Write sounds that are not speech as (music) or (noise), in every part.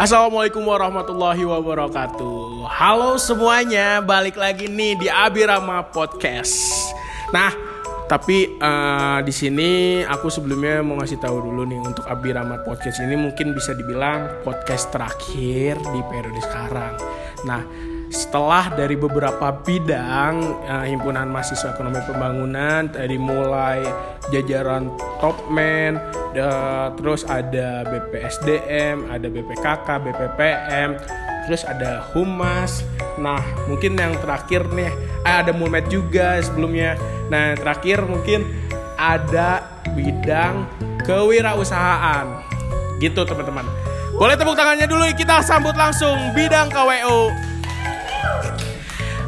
Assalamualaikum warahmatullahi wabarakatuh. Halo semuanya, balik lagi nih di Abirama Podcast. Nah, tapi eh, di sini aku sebelumnya mau ngasih tahu dulu nih untuk Abirama Podcast ini mungkin bisa dibilang podcast terakhir di periode sekarang. Nah, setelah dari beberapa bidang eh, himpunan mahasiswa ekonomi pembangunan dari mulai jajaran topman da- terus ada BPSDM ada BPKK BPPM terus ada humas. Nah mungkin yang terakhir nih eh, ada mumet juga sebelumnya. Nah terakhir mungkin ada bidang kewirausahaan. Gitu teman-teman. Boleh tepuk tangannya dulu kita sambut langsung bidang KWU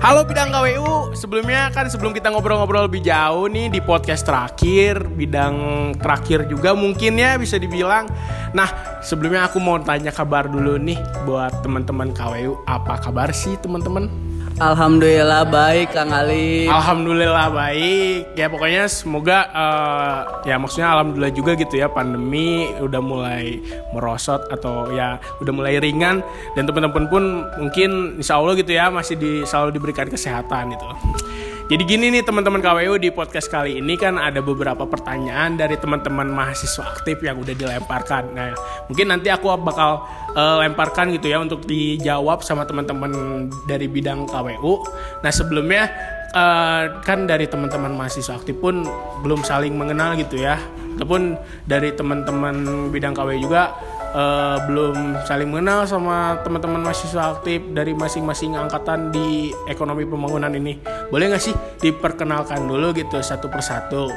Halo bidang KWU, sebelumnya kan sebelum kita ngobrol-ngobrol lebih jauh nih di podcast terakhir, bidang terakhir juga mungkin ya bisa dibilang. Nah, sebelumnya aku mau tanya kabar dulu nih buat teman-teman KWU, apa kabar sih teman-teman? Alhamdulillah baik Kang Ali. Alhamdulillah baik. Ya pokoknya semoga eh, ya maksudnya alhamdulillah juga gitu ya pandemi udah mulai merosot atau ya udah mulai ringan dan teman-teman pun mungkin insya Allah gitu ya masih di, selalu diberikan kesehatan gitu. Jadi gini nih teman-teman KWU di podcast kali ini kan ada beberapa pertanyaan dari teman-teman mahasiswa aktif yang udah dilemparkan. Nah, mungkin nanti aku bakal eh, lemparkan gitu ya untuk dijawab sama teman-teman dari bidang KWU. Nah, sebelumnya eh, kan dari teman-teman mahasiswa aktif pun belum saling mengenal gitu ya. Ataupun dari teman-teman bidang KWU juga eh, belum saling mengenal sama teman-teman mahasiswa aktif dari masing-masing angkatan di ekonomi pembangunan ini. Boleh nggak sih diperkenalkan dulu gitu satu persatu?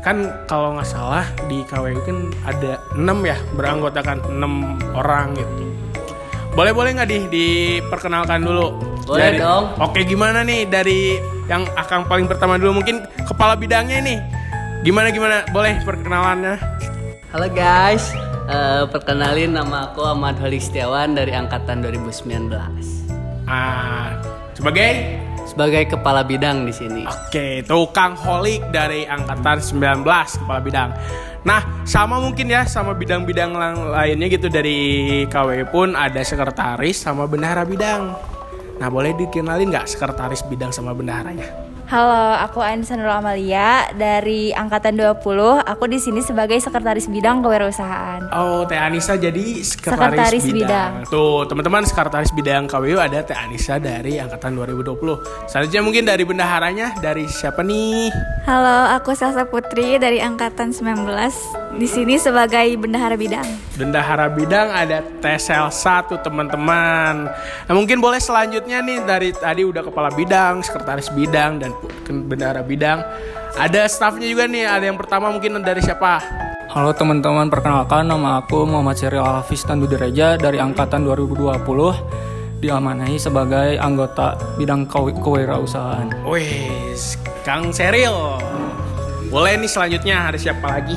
Kan kalau nggak salah di KWU kan ada 6 ya beranggotakan 6 orang gitu. Boleh boleh nggak di diperkenalkan dulu? Boleh dong. Oke gimana nih dari yang akan paling pertama dulu mungkin kepala bidangnya nih. Gimana gimana? Boleh perkenalannya? Halo guys, Eh, perkenalin nama aku Ahmad Holik Setiawan dari angkatan 2019 Ah, sebagai sebagai kepala bidang di sini. Oke, tukang holik dari angkatan 19 kepala bidang. Nah, sama mungkin ya sama bidang-bidang lainnya gitu dari KW pun ada sekretaris sama bendahara bidang. Nah, boleh dikenalin nggak sekretaris bidang sama bendaharanya? Halo, aku Anissa Nurul Amalia dari angkatan 20. Aku di sini sebagai sekretaris bidang kewirausahaan. Oh, Teh Anissa jadi sekretaris, Sekretaris bidang. bidang. Tuh, teman-teman sekretaris bidang KWU ada Teh Anissa dari angkatan 2020. Selanjutnya mungkin dari bendaharanya dari siapa nih? Halo, aku Salsa Putri dari angkatan 19. Di sini sebagai bendahara bidang. Bendahara bidang ada Tesel 1 teman-teman. Nah mungkin boleh selanjutnya nih dari tadi udah kepala bidang, sekretaris bidang dan bendahara bidang. Ada stafnya juga nih. Ada yang pertama mungkin dari siapa? Halo teman-teman, perkenalkan nama aku Muhammad Serial Hafiz Tandu Dereja dari angkatan 2020 diamanahi sebagai anggota bidang kewi- kewirausahaan. Wes, Kang Seril. Boleh nih selanjutnya ada siapa lagi?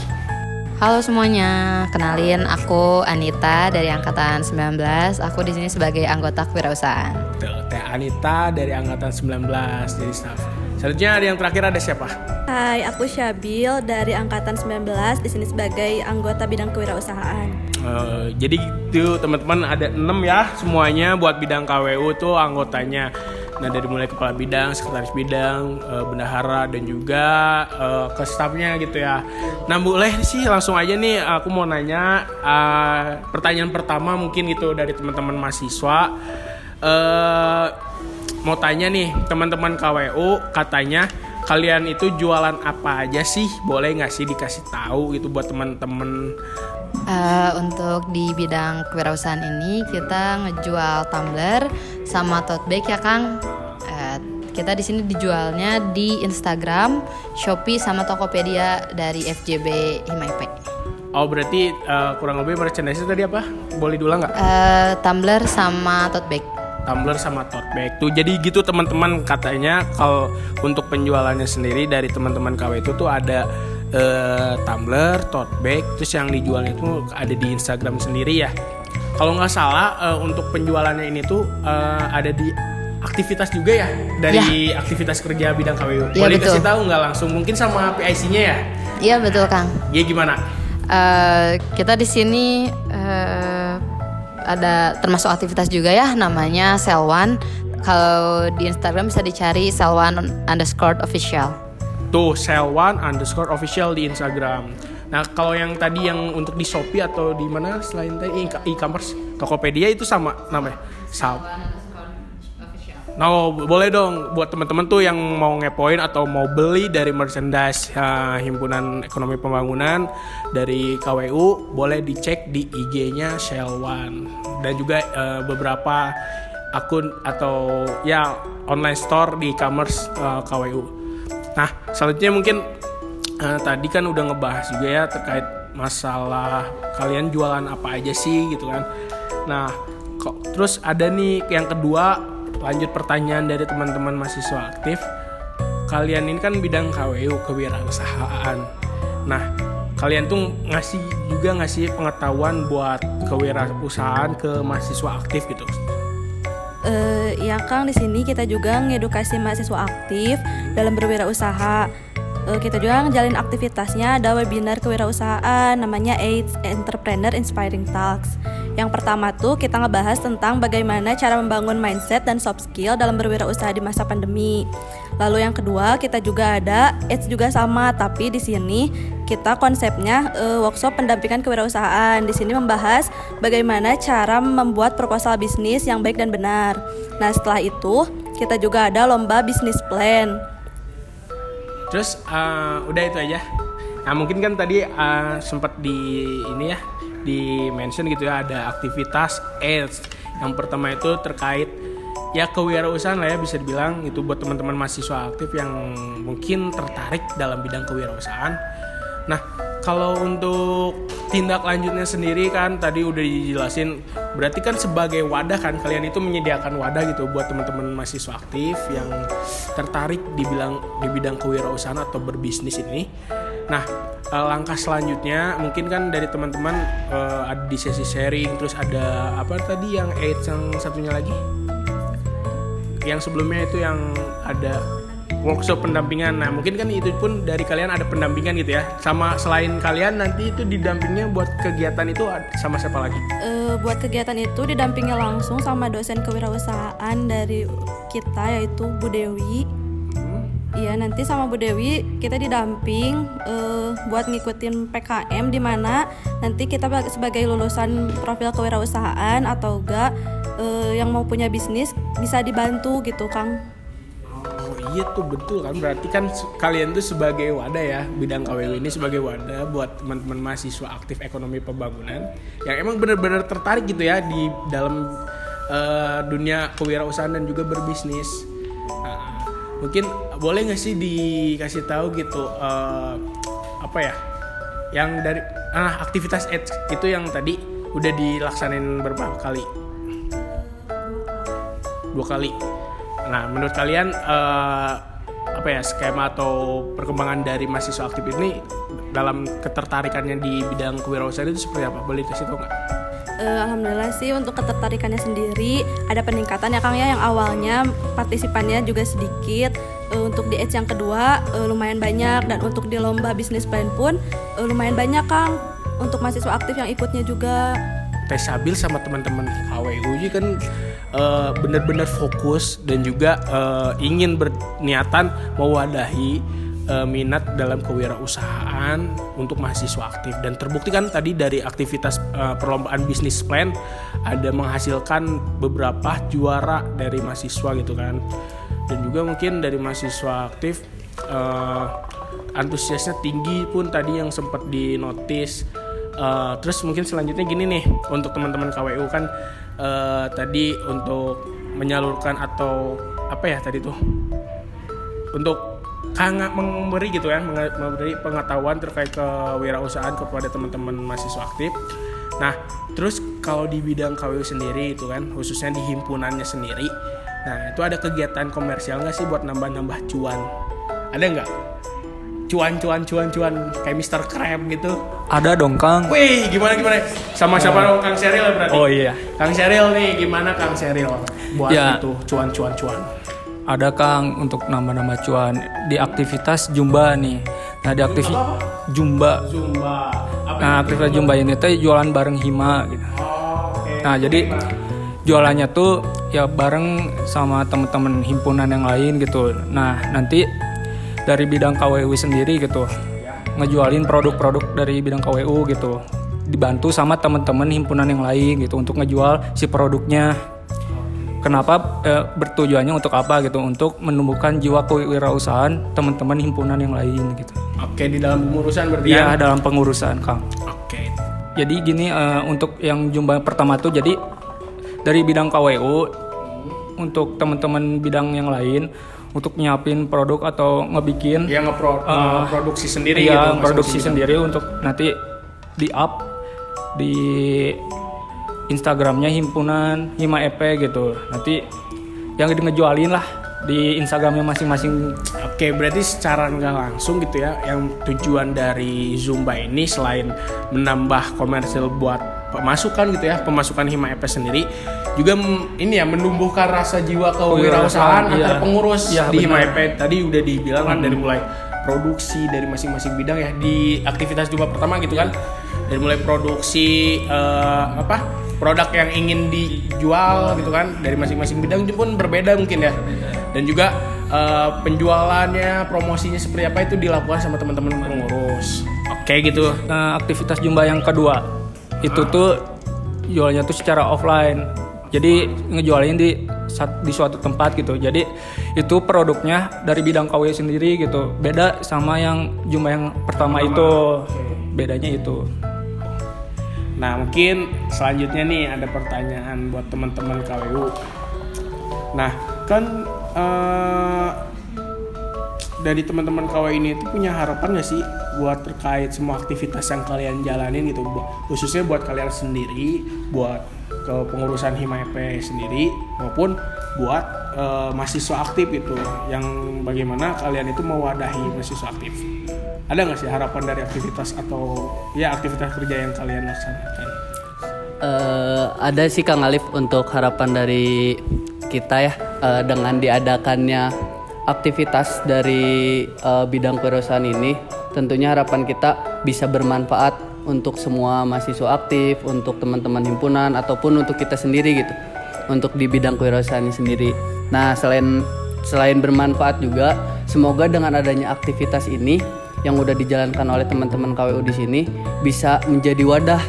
Halo semuanya, kenalin aku Anita dari angkatan 19. Aku di sini sebagai anggota kewirausahaan. Teh Anita dari angkatan 19 jadi staff. Selanjutnya ada yang terakhir ada siapa? Hai, aku Syabil dari angkatan 19 di sini sebagai anggota bidang kewirausahaan. Eh, jadi gitu teman-teman ada 6 ya semuanya buat bidang KWU tuh anggotanya. Nah dari mulai kepala bidang, sekretaris bidang, eh, bendahara dan juga eh, ke stafnya gitu ya. Nah boleh sih langsung aja nih aku mau nanya eh, pertanyaan pertama mungkin gitu dari teman-teman mahasiswa. Eh, mau tanya nih teman-teman KWU katanya kalian itu jualan apa aja sih? Boleh nggak sih dikasih tahu gitu buat teman-teman Eh, untuk di bidang kewirausahaan ini kita ngejual tumbler sama tote bag ya Kang. Eh, kita di sini dijualnya di Instagram, Shopee sama Tokopedia dari FJB Himaipay. Oh berarti eh, kurang lebih merchandise tadi apa? Boleh diulang nggak? Eh, tumbler sama tote bag. Tumbler sama tote bag. Tuh jadi gitu teman-teman katanya kalau untuk penjualannya sendiri dari teman-teman KW itu tuh ada eh, tumbler, tote bag, terus yang dijualnya itu ada di Instagram sendiri ya. Kalau nggak salah eh, untuk penjualannya ini tuh eh, ada di aktivitas juga ya dari aktivitas kerja bidang KWU. Iya, Boleh betul. kasih tahu nggak langsung mungkin sama PIC-nya ya? Iya betul Kang. Ya gimana? Eh, kita di sini eh, ada termasuk aktivitas juga ya namanya Selwan. Kalau di Instagram bisa dicari Selwan underscore official. Tuh, Selwan underscore official di Instagram. Nah, kalau yang tadi yang untuk di Shopee atau di mana selain e-commerce, Tokopedia itu sama namanya. Sal. No, boleh dong buat teman-teman tuh yang mau ngepoin atau mau beli dari merchandise uh, Himpunan Ekonomi Pembangunan dari KWU, boleh dicek di IG-nya Shelwan dan juga uh, beberapa akun atau ya online store di e-commerce uh, KWU. Nah, selanjutnya mungkin uh, tadi kan udah ngebahas juga ya terkait masalah kalian jualan apa aja sih gitu kan. Nah, kok terus ada nih yang kedua lanjut pertanyaan dari teman-teman mahasiswa aktif. Kalian ini kan bidang KWU kewirausahaan. Nah, kalian tuh ngasih juga ngasih pengetahuan buat kewirausahaan ke mahasiswa aktif gitu. Eh, ya Kang, di sini kita juga ngedukasi mahasiswa aktif dalam berwirausaha. Eh, kita juga ngejalin aktivitasnya ada webinar kewirausahaan namanya AIDS Entrepreneur Inspiring Talks. Yang pertama tuh kita ngebahas tentang bagaimana cara membangun mindset dan soft skill dalam berwirausaha di masa pandemi. Lalu yang kedua kita juga ada AIDS juga sama tapi di sini kita konsepnya eh, workshop pendampingan kewirausahaan. Di sini membahas bagaimana cara membuat proposal bisnis yang baik dan benar. Nah, setelah itu kita juga ada lomba bisnis plan. Terus uh, udah itu aja. Nah mungkin kan tadi uh, sempat di ini ya di mention gitu ya ada aktivitas AIDS. Yang pertama itu terkait ya kewirausahaan lah ya bisa dibilang itu buat teman-teman mahasiswa aktif yang mungkin tertarik dalam bidang kewirausahaan. Nah kalau untuk tindak lanjutnya sendiri kan tadi udah dijelasin berarti kan sebagai wadah kan kalian itu menyediakan wadah gitu buat teman-teman mahasiswa aktif yang tertarik dibilang di bidang kewirausahaan atau berbisnis ini. Nah, eh, langkah selanjutnya mungkin kan dari teman-teman uh, ada di sesi sharing terus ada apa tadi yang AIDS yang satunya lagi? Yang sebelumnya itu yang ada workshop pendampingan. Nah, mungkin kan itu pun dari kalian ada pendampingan gitu ya. Sama selain kalian nanti itu didampingnya buat kegiatan itu sama siapa lagi? Eh, buat kegiatan itu didampingi langsung sama dosen kewirausahaan dari kita yaitu Bu Dewi. Iya nanti sama Bu Dewi kita didamping eh, buat ngikutin PKM di mana nanti kita sebagai lulusan profil kewirausahaan atau enggak eh, yang mau punya bisnis bisa dibantu gitu Kang. Oh iya tuh betul kan berarti kan kalian tuh sebagai wadah ya bidang KWW ini sebagai wadah buat teman-teman mahasiswa aktif ekonomi pembangunan yang emang benar-benar tertarik gitu ya di dalam eh, dunia kewirausahaan dan juga berbisnis. Nah, mungkin boleh nggak sih dikasih tahu gitu eh, apa ya yang dari ah aktivitas ads itu yang tadi udah dilaksanain berapa kali? Dua kali. Nah, menurut kalian eh, apa ya skema atau perkembangan dari mahasiswa aktif ini dalam ketertarikannya di bidang kewirausahaan itu seperti apa? Boleh kasih tahu nggak? Eh, Alhamdulillah sih untuk ketertarikannya sendiri ada peningkatan ya Kang ya yang awalnya partisipannya juga sedikit. Eh, untuk di Edge yang kedua eh, lumayan banyak. Dan untuk di lomba bisnis plan pun eh, lumayan banyak Kang. Untuk mahasiswa aktif yang ikutnya juga. Teh Sabil sama teman-teman KWU ini kan eh, benar-benar fokus dan juga eh, ingin berniatan mewadahi eh, minat dalam kewirausahaan untuk mahasiswa aktif. Dan terbukti kan tadi dari aktivitas eh, perlombaan bisnis plan ada menghasilkan beberapa juara dari mahasiswa gitu kan. Dan juga mungkin dari mahasiswa aktif eh, antusiasnya tinggi pun tadi yang sempat dinotis. Eh, terus mungkin selanjutnya gini nih untuk teman-teman KWU kan eh, tadi untuk menyalurkan atau apa ya tadi tuh? Untuk kangen memberi gitu menge- memberi pengetahuan terkait kewirausahaan kepada teman-teman mahasiswa aktif. Nah, terus kalau di bidang KWU sendiri itu kan khususnya di himpunannya sendiri, nah itu ada kegiatan komersial nggak sih buat nambah-nambah cuan? Ada nggak? Cuan, cuan, cuan, cuan kayak Mr. Krab gitu. Ada dong Kang. Wih, gimana gimana? Sama siapa dong Kang Seril berarti? Oh iya. Kang Seril nih, gimana Kang Seril buat Ya. itu cuan cuan cuan? Ada Kang untuk nambah-nambah cuan di aktivitas Jumba nih. Nah di aktivitas Jumba. Apa Nah aktivitas Jumba ini teh jualan bareng Hima gitu. Oh. Nah, jadi jualannya tuh ya bareng sama temen-temen himpunan yang lain gitu. Nah, nanti dari bidang KWU sendiri gitu ngejualin produk-produk dari bidang KWU gitu. Dibantu sama temen-temen himpunan yang lain gitu untuk ngejual si produknya. Kenapa eh, bertujuannya untuk apa gitu? Untuk menumbuhkan jiwa kewirausahaan teman-teman himpunan yang lain gitu. Oke, di dalam pengurusan berarti Iya ya. dalam pengurusan Kang. Oke. Jadi gini eh, untuk yang jumlah pertama tuh jadi dari bidang KWU untuk teman-teman bidang yang lain untuk nyiapin produk atau ngebikin Yang ngepro Eh, produksi sendiri iya, gitu, produksi sendiri untuk nanti di up di Instagramnya himpunan Hima EP gitu. Nanti yang ngejualin lah di Instagramnya masing-masing. Oke, berarti secara nggak langsung gitu ya, yang tujuan dari Zumba ini selain menambah komersil buat pemasukan gitu ya, pemasukan Hima EP sendiri, juga ini ya menumbuhkan rasa jiwa kewirausahaan Kewirausahaan, antar iya. pengurus Iya, di Hima. EP. Tadi udah dibilang kan dari mulai produksi dari masing-masing bidang ya di aktivitas Zumba pertama gitu kan, dari mulai produksi eh, apa produk yang ingin dijual gitu kan dari masing-masing bidang itu pun berbeda mungkin ya. Dan juga eh, penjualannya promosinya seperti apa itu dilakukan sama teman-teman pengurus. Oke gitu. Eh, aktivitas jumba yang kedua itu tuh jualnya tuh secara offline. Jadi ngejualnya di sat- di suatu tempat gitu. Jadi itu produknya dari bidang KW sendiri gitu. Beda sama yang jumba yang pertama itu. bedanya itu nah mungkin selanjutnya nih ada pertanyaan buat teman-teman KWU nah kan eh, dari teman-teman KW ini itu punya harapan gak sih buat terkait semua aktivitas yang kalian jalanin gitu? Khususnya buat kalian sendiri buat ke pengurusan Hima EP sendiri maupun buat eh, mahasiswa aktif gitu. Yang bagaimana kalian itu mewadahi mahasiswa aktif ada nggak sih harapan dari aktivitas atau ya aktivitas kerja yang kalian laksanakan Eh, ada sih Kang Alif untuk harapan dari kita ya eh, dengan diadakannya aktivitas dari eh, bidang kewirausahaan ini tentunya harapan kita bisa bermanfaat untuk semua mahasiswa aktif, untuk teman-teman himpunan ataupun untuk kita sendiri gitu. Untuk di bidang kewirausahaan sendiri. Nah, selain selain bermanfaat juga semoga dengan adanya aktivitas ini yang udah dijalankan oleh teman-teman KWU di sini bisa menjadi wadah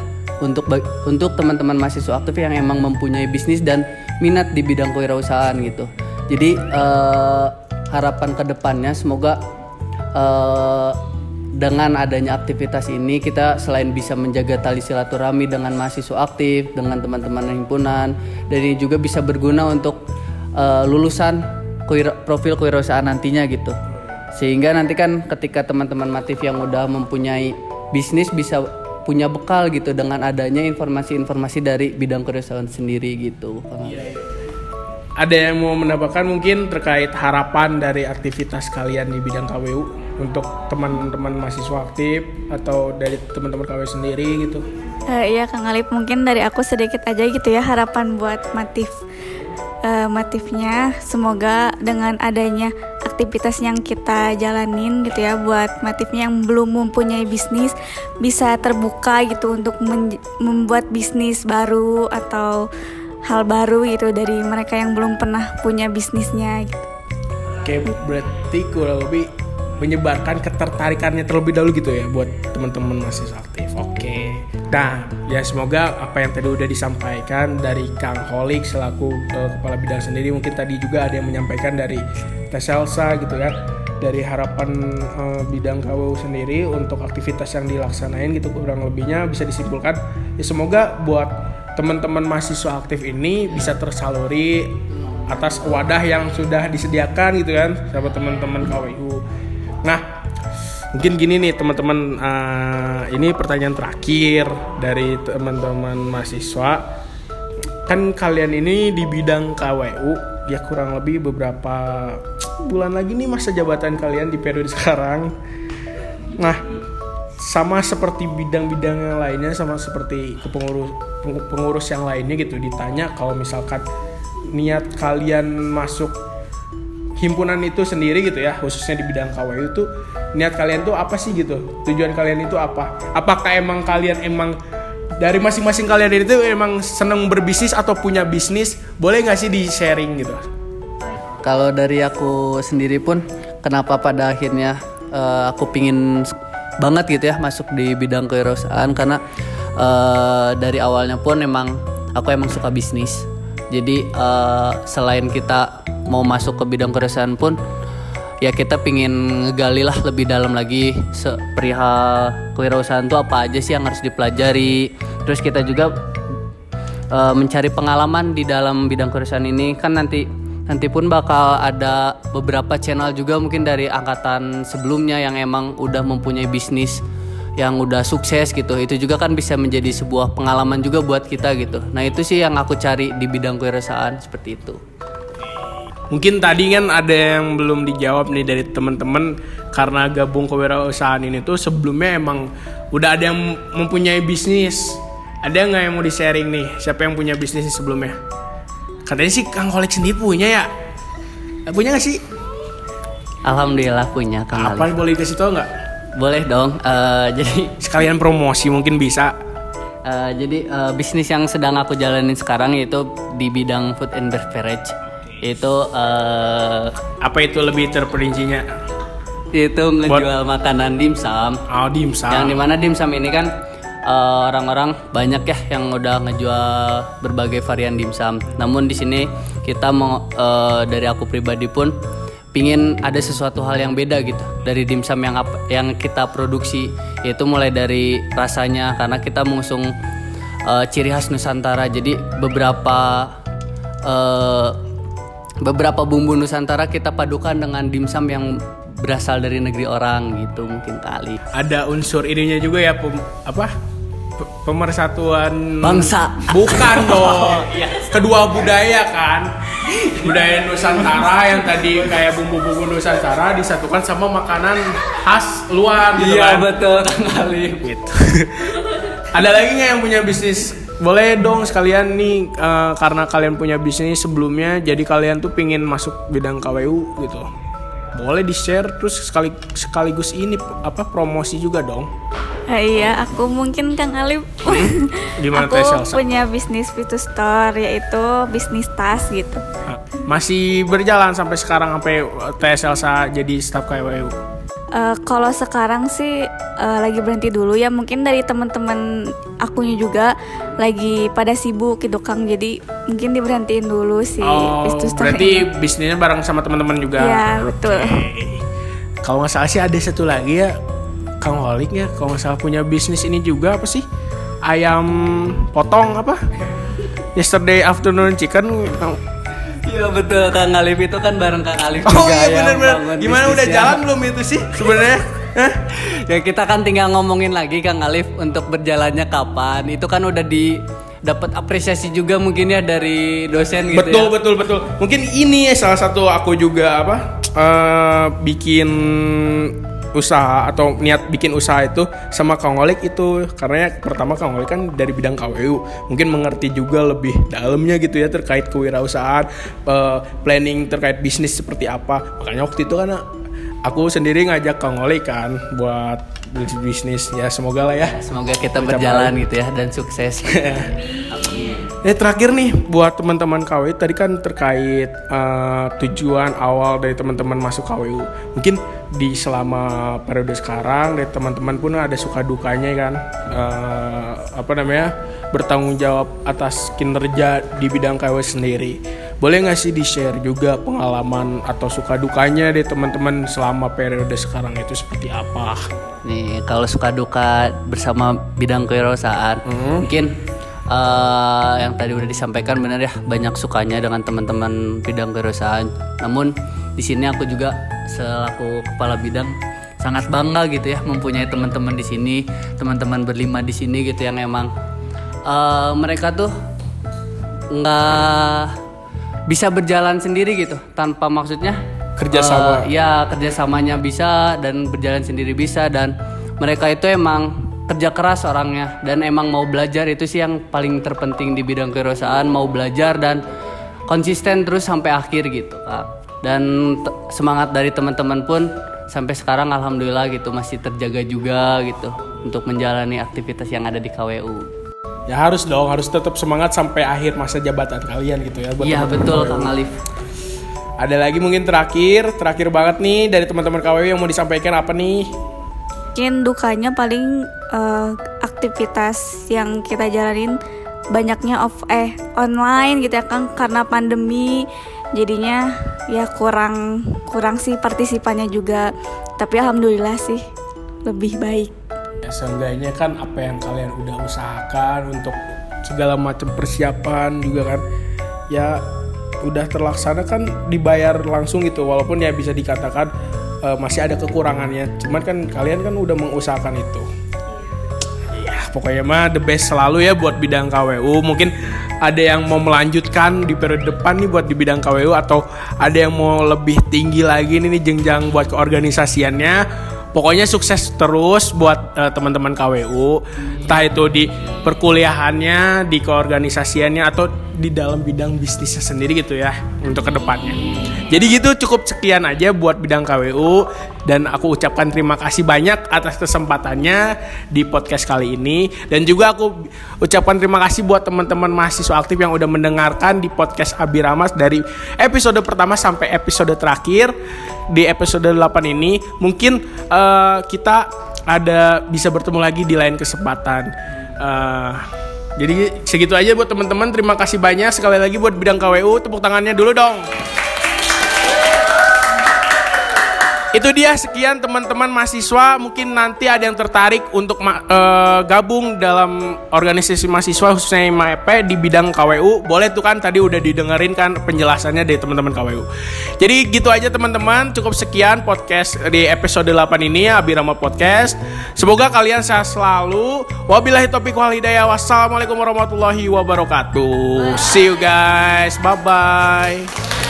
untuk untuk teman-teman mahasiswa aktif yang emang mempunyai bisnis dan minat di bidang kewirausahaan gitu. Jadi eh, harapan ke depannya semoga eh, dengan adanya aktivitas ini kita selain bisa menjaga tali silaturahmi dengan mahasiswa aktif, dengan teman-teman himpunan, dan ini juga bisa berguna untuk eh, lulusan kewira- profil kewirausahaan nantinya gitu. Sehingga nanti kan ketika teman-teman matif yang udah mempunyai bisnis bisa punya bekal gitu dengan adanya informasi-informasi dari bidang kewirausahaan sendiri gitu. Kang Alif. ada yang mau menambahkan mungkin terkait harapan dari aktivitas kalian di bidang KWU untuk teman-teman mahasiswa aktif atau dari teman-teman KWU sendiri gitu Eh, iya Kang Alip mungkin dari aku sedikit aja gitu ya harapan buat Matif Eh, Matifnya semoga dengan adanya aktivitas yang kita jalanin gitu ya buat Matifnya yang belum mempunyai bisnis bisa terbuka gitu untuk membuat bisnis baru atau hal baru gitu dari mereka yang belum pernah punya bisnisnya gitu. Oke, berarti kurang lebih menyebarkan ketertarikannya terlebih dahulu gitu ya buat teman-teman mahasiswa aktif. Oke. Nah, ya semoga apa yang tadi udah disampaikan dari Kang Holik selaku eh, kepala bidang sendiri mungkin tadi juga ada yang menyampaikan dari Teselsa gitu kan dari harapan eh, bidang KWU sendiri untuk aktivitas yang dilaksanain gitu kurang lebihnya bisa disimpulkan ya semoga buat teman-teman mahasiswa aktif ini bisa tersaluri atas wadah yang sudah disediakan gitu kan sama teman-teman KWU. Nah, mungkin gini nih teman-teman eh, ini pertanyaan terakhir dari teman-teman mahasiswa. Kan kalian ini di bidang KWU ya kurang lebih beberapa bulan lagi nih masa jabatan kalian di periode sekarang. Nah, sama seperti bidang-bidang yang lainnya sama seperti kepengurus peng- pengurus yang lainnya gitu ditanya kalau misalkan niat kalian masuk himpunan itu sendiri gitu ya khususnya di bidang KWU itu niat kalian tuh apa sih gitu? Tujuan kalian itu apa? Apakah emang kalian emang dari masing-masing kalian itu emang seneng berbisnis atau punya bisnis? Boleh nggak sih di sharing gitu? Kalau dari aku sendiri pun, kenapa pada akhirnya eh, aku pingin banget gitu ya masuk di bidang kewirausahaan? Karena eh, dari awalnya pun emang aku emang suka bisnis. Jadi eh, selain kita mau masuk ke bidang kewirausahaan pun, ya kita pingin ngegali lah lebih dalam lagi perihal kewirausahaan itu apa aja sih yang harus dipelajari. Terus kita juga eh, mencari pengalaman di dalam bidang kewirausahaan ini. Kan nanti nanti pun bakal ada beberapa channel juga mungkin dari angkatan sebelumnya yang emang udah mempunyai bisnis yang udah sukses gitu. Itu juga kan bisa menjadi sebuah pengalaman juga buat kita gitu. Nah itu sih yang aku cari di bidang kewirausahaan seperti itu Mungkin tadi kan ada yang belum dijawab nih dari teman-teman karena gabung kewirausahaan ini tuh sebelumnya emang udah ada yang mempunyai bisnis. Ada nggak yang mau di-sharing nih? Siapa yang punya bisnis sebelumnya? Katanya sih Kang Kolik sendiri punya ya. Punya nggak sih? alhamdulillah punya kang Apa Ali boleh kasih tau nggak? boleh dong Eh, jadi (laughs) Sekalian promosi mungkin bisa. Eh, jadi eh, bisnis yang sedang aku jalanin sekarang yaitu di bidang food and beverage itu eh, Apa itu lebih terperincinya? itu ngejual makanan dimsum Oh, dimsum. yang di mana dimsum ini kan eh, orang-orang banyak ya yang udah ngejual berbagai varian dimsum namun di sini kita mau eh, dari aku pribadi pun pingin ada sesuatu hal yang beda gitu dari dimsum yang yang kita produksi yaitu mulai dari rasanya karena kita mengusung eh, ciri khas Nusantara jadi beberapa eh, beberapa bumbu Nusantara kita padukan dengan dimsum yang berasal dari negeri orang gitu mungkin kali Ada unsur ininya juga ya pem- apa? P- Pemersatuan Bangsa. Bukan (laughs) dong. Kedua budaya kan. Budaya Nusantara yang tadi kayak bumbu-bumbu Nusantara disatukan sama makanan khas luar gitu kan. betul Kang Ali gitu. Ada lagi nggak yang punya bisnis? Boleh dong sekalian nih eh, karena kalian punya bisnis sebelumnya, jadi kalian tuh pingin masuk bidang KWU gitu. Boleh di share terus sekali sekaligus ini apa promosi juga dong. Eh, iya, aku mungkin Kang Alif. (laughs) Gimana aku Teh Selsa? punya bisnis Vitu Store yaitu bisnis tas gitu. Nah, Masih berjalan sampai sekarang sampai TSL Elsa jadi staff KWU. Eh, kalau sekarang sih eh, lagi berhenti dulu ya mungkin dari teman-teman akunya juga lagi pada sibuk gitu Kang jadi mungkin diberhentiin dulu sih Oh, Store berarti ini. bisnisnya bareng sama teman-teman juga. Iya, betul. Kalau nggak salah sih ada satu lagi ya, Kang Holik ya. Kalau nggak salah punya bisnis ini juga apa sih? Ayam potong apa? (laughs) Yesterday afternoon chicken. Iya betul Kang Alif itu kan bareng Kang Alif Oh iya yang benar-benar. Gimana udah jalan belum itu sih sebenarnya? Ya kita kan tinggal ngomongin lagi Kang Alif untuk berjalannya kapan itu kan udah di dapat apresiasi juga mungkin ya dari dosen gitu betul ya. betul betul. Mungkin ini ya salah satu aku juga apa eh, bikin usaha atau niat bikin usaha itu sama Kang Olik itu. Karena pertama Kang Olik kan dari bidang KWU mungkin mengerti juga lebih dalamnya gitu ya terkait kewirausahaan eh, planning terkait bisnis seperti apa. Makanya waktu itu kan aku sendiri ngajak Kang Olik kan buat bisnis ya semoga lah ya. Semoga kita berjalan gitu ya dan sukses. (laughs) Eh terakhir nih buat teman-teman KWU tadi kan terkait eh, tujuan awal dari teman-teman masuk KWU. Mungkin di selama periode sekarang dari teman-teman pun ada suka dukanya kan eh, apa namanya bertanggung jawab atas kinerja di bidang KWU sendiri. Boleh nggak sih di share juga pengalaman atau suka dukanya dari teman-teman selama periode sekarang itu seperti apa? Nih kalau suka duka bersama bidang kewirausahaan mungkin eh, yang tadi udah disampaikan benar ya banyak sukanya dengan teman-teman bidang kewirausahaan. Namun di sini aku juga selaku kepala bidang sangat bangga gitu ya mempunyai teman-teman di sini, teman-teman berlima di sini gitu yang emang eh, mereka tuh nggak bisa berjalan sendiri gitu tanpa maksudnya Kerjasama. eh, ya kerjasamanya bisa dan berjalan sendiri bisa dan mereka itu emang kerja keras orangnya dan emang mau belajar itu sih yang paling terpenting di bidang kewirausahaan mau belajar dan konsisten terus sampai akhir gitu kak dan semangat dari teman-teman pun sampai sekarang alhamdulillah gitu masih terjaga juga gitu untuk menjalani aktivitas yang ada di KWU Ya harus dong, harus tetap semangat sampai akhir masa jabatan kalian gitu ya. buat Iya betul KWU. Kang Alif. Ada lagi mungkin terakhir, terakhir banget nih dari teman-teman KWU yang mau disampaikan apa nih? Mungkin dukanya paling eh, aktivitas yang kita jalanin banyaknya off eh online gitu ya Kang karena pandemi. Jadinya ya kurang kurang sih partisipannya juga. Tapi alhamdulillah sih lebih baik. Ya, seenggaknya kan apa yang kalian udah usahakan untuk segala macam persiapan juga kan ya udah terlaksana kan dibayar langsung gitu. Walaupun ya bisa dikatakan eh, masih ada kekurangannya. Cuman kan kalian kan udah mengusahakan itu. Ya pokoknya mah the best selalu ya buat bidang KWU mungkin ada yang mau melanjutkan di periode depan nih buat di bidang KWU atau ada yang mau lebih tinggi lagi nih, nih jenjang buat keorganisasiannya. Pokoknya sukses terus buat eh, teman-teman KWU, entah itu di perkuliahannya, di keorganisasiannya atau di dalam bidang bisnisnya sendiri gitu ya untuk ke depannya. Jadi gitu cukup sekian aja buat bidang KWU dan aku ucapkan terima kasih banyak atas kesempatannya di podcast kali ini dan juga aku ucapkan terima kasih buat teman-teman mahasiswa aktif yang udah mendengarkan di podcast Abiramas dari episode pertama sampai episode terakhir di episode 8 ini mungkin eh, kita ada bisa bertemu lagi di lain kesempatan. Eh, jadi segitu aja buat teman-teman. Terima kasih banyak sekali lagi buat bidang KWU. Tepuk tangannya dulu dong. Itu dia sekian teman-teman mahasiswa mungkin nanti ada yang tertarik untuk eh, gabung dalam organisasi mahasiswa khususnya MAP di bidang KWU. Boleh tuh kan tadi udah didengerin kan penjelasannya dari teman-teman KWU. Jadi gitu aja teman-teman, cukup sekian podcast di episode 8 ini Abirama Podcast. Semoga kalian sehat selalu. Wabillahi taufiq wal hidayah. Wassalamualaikum warahmatullahi wabarakatuh. See you guys. Bye bye.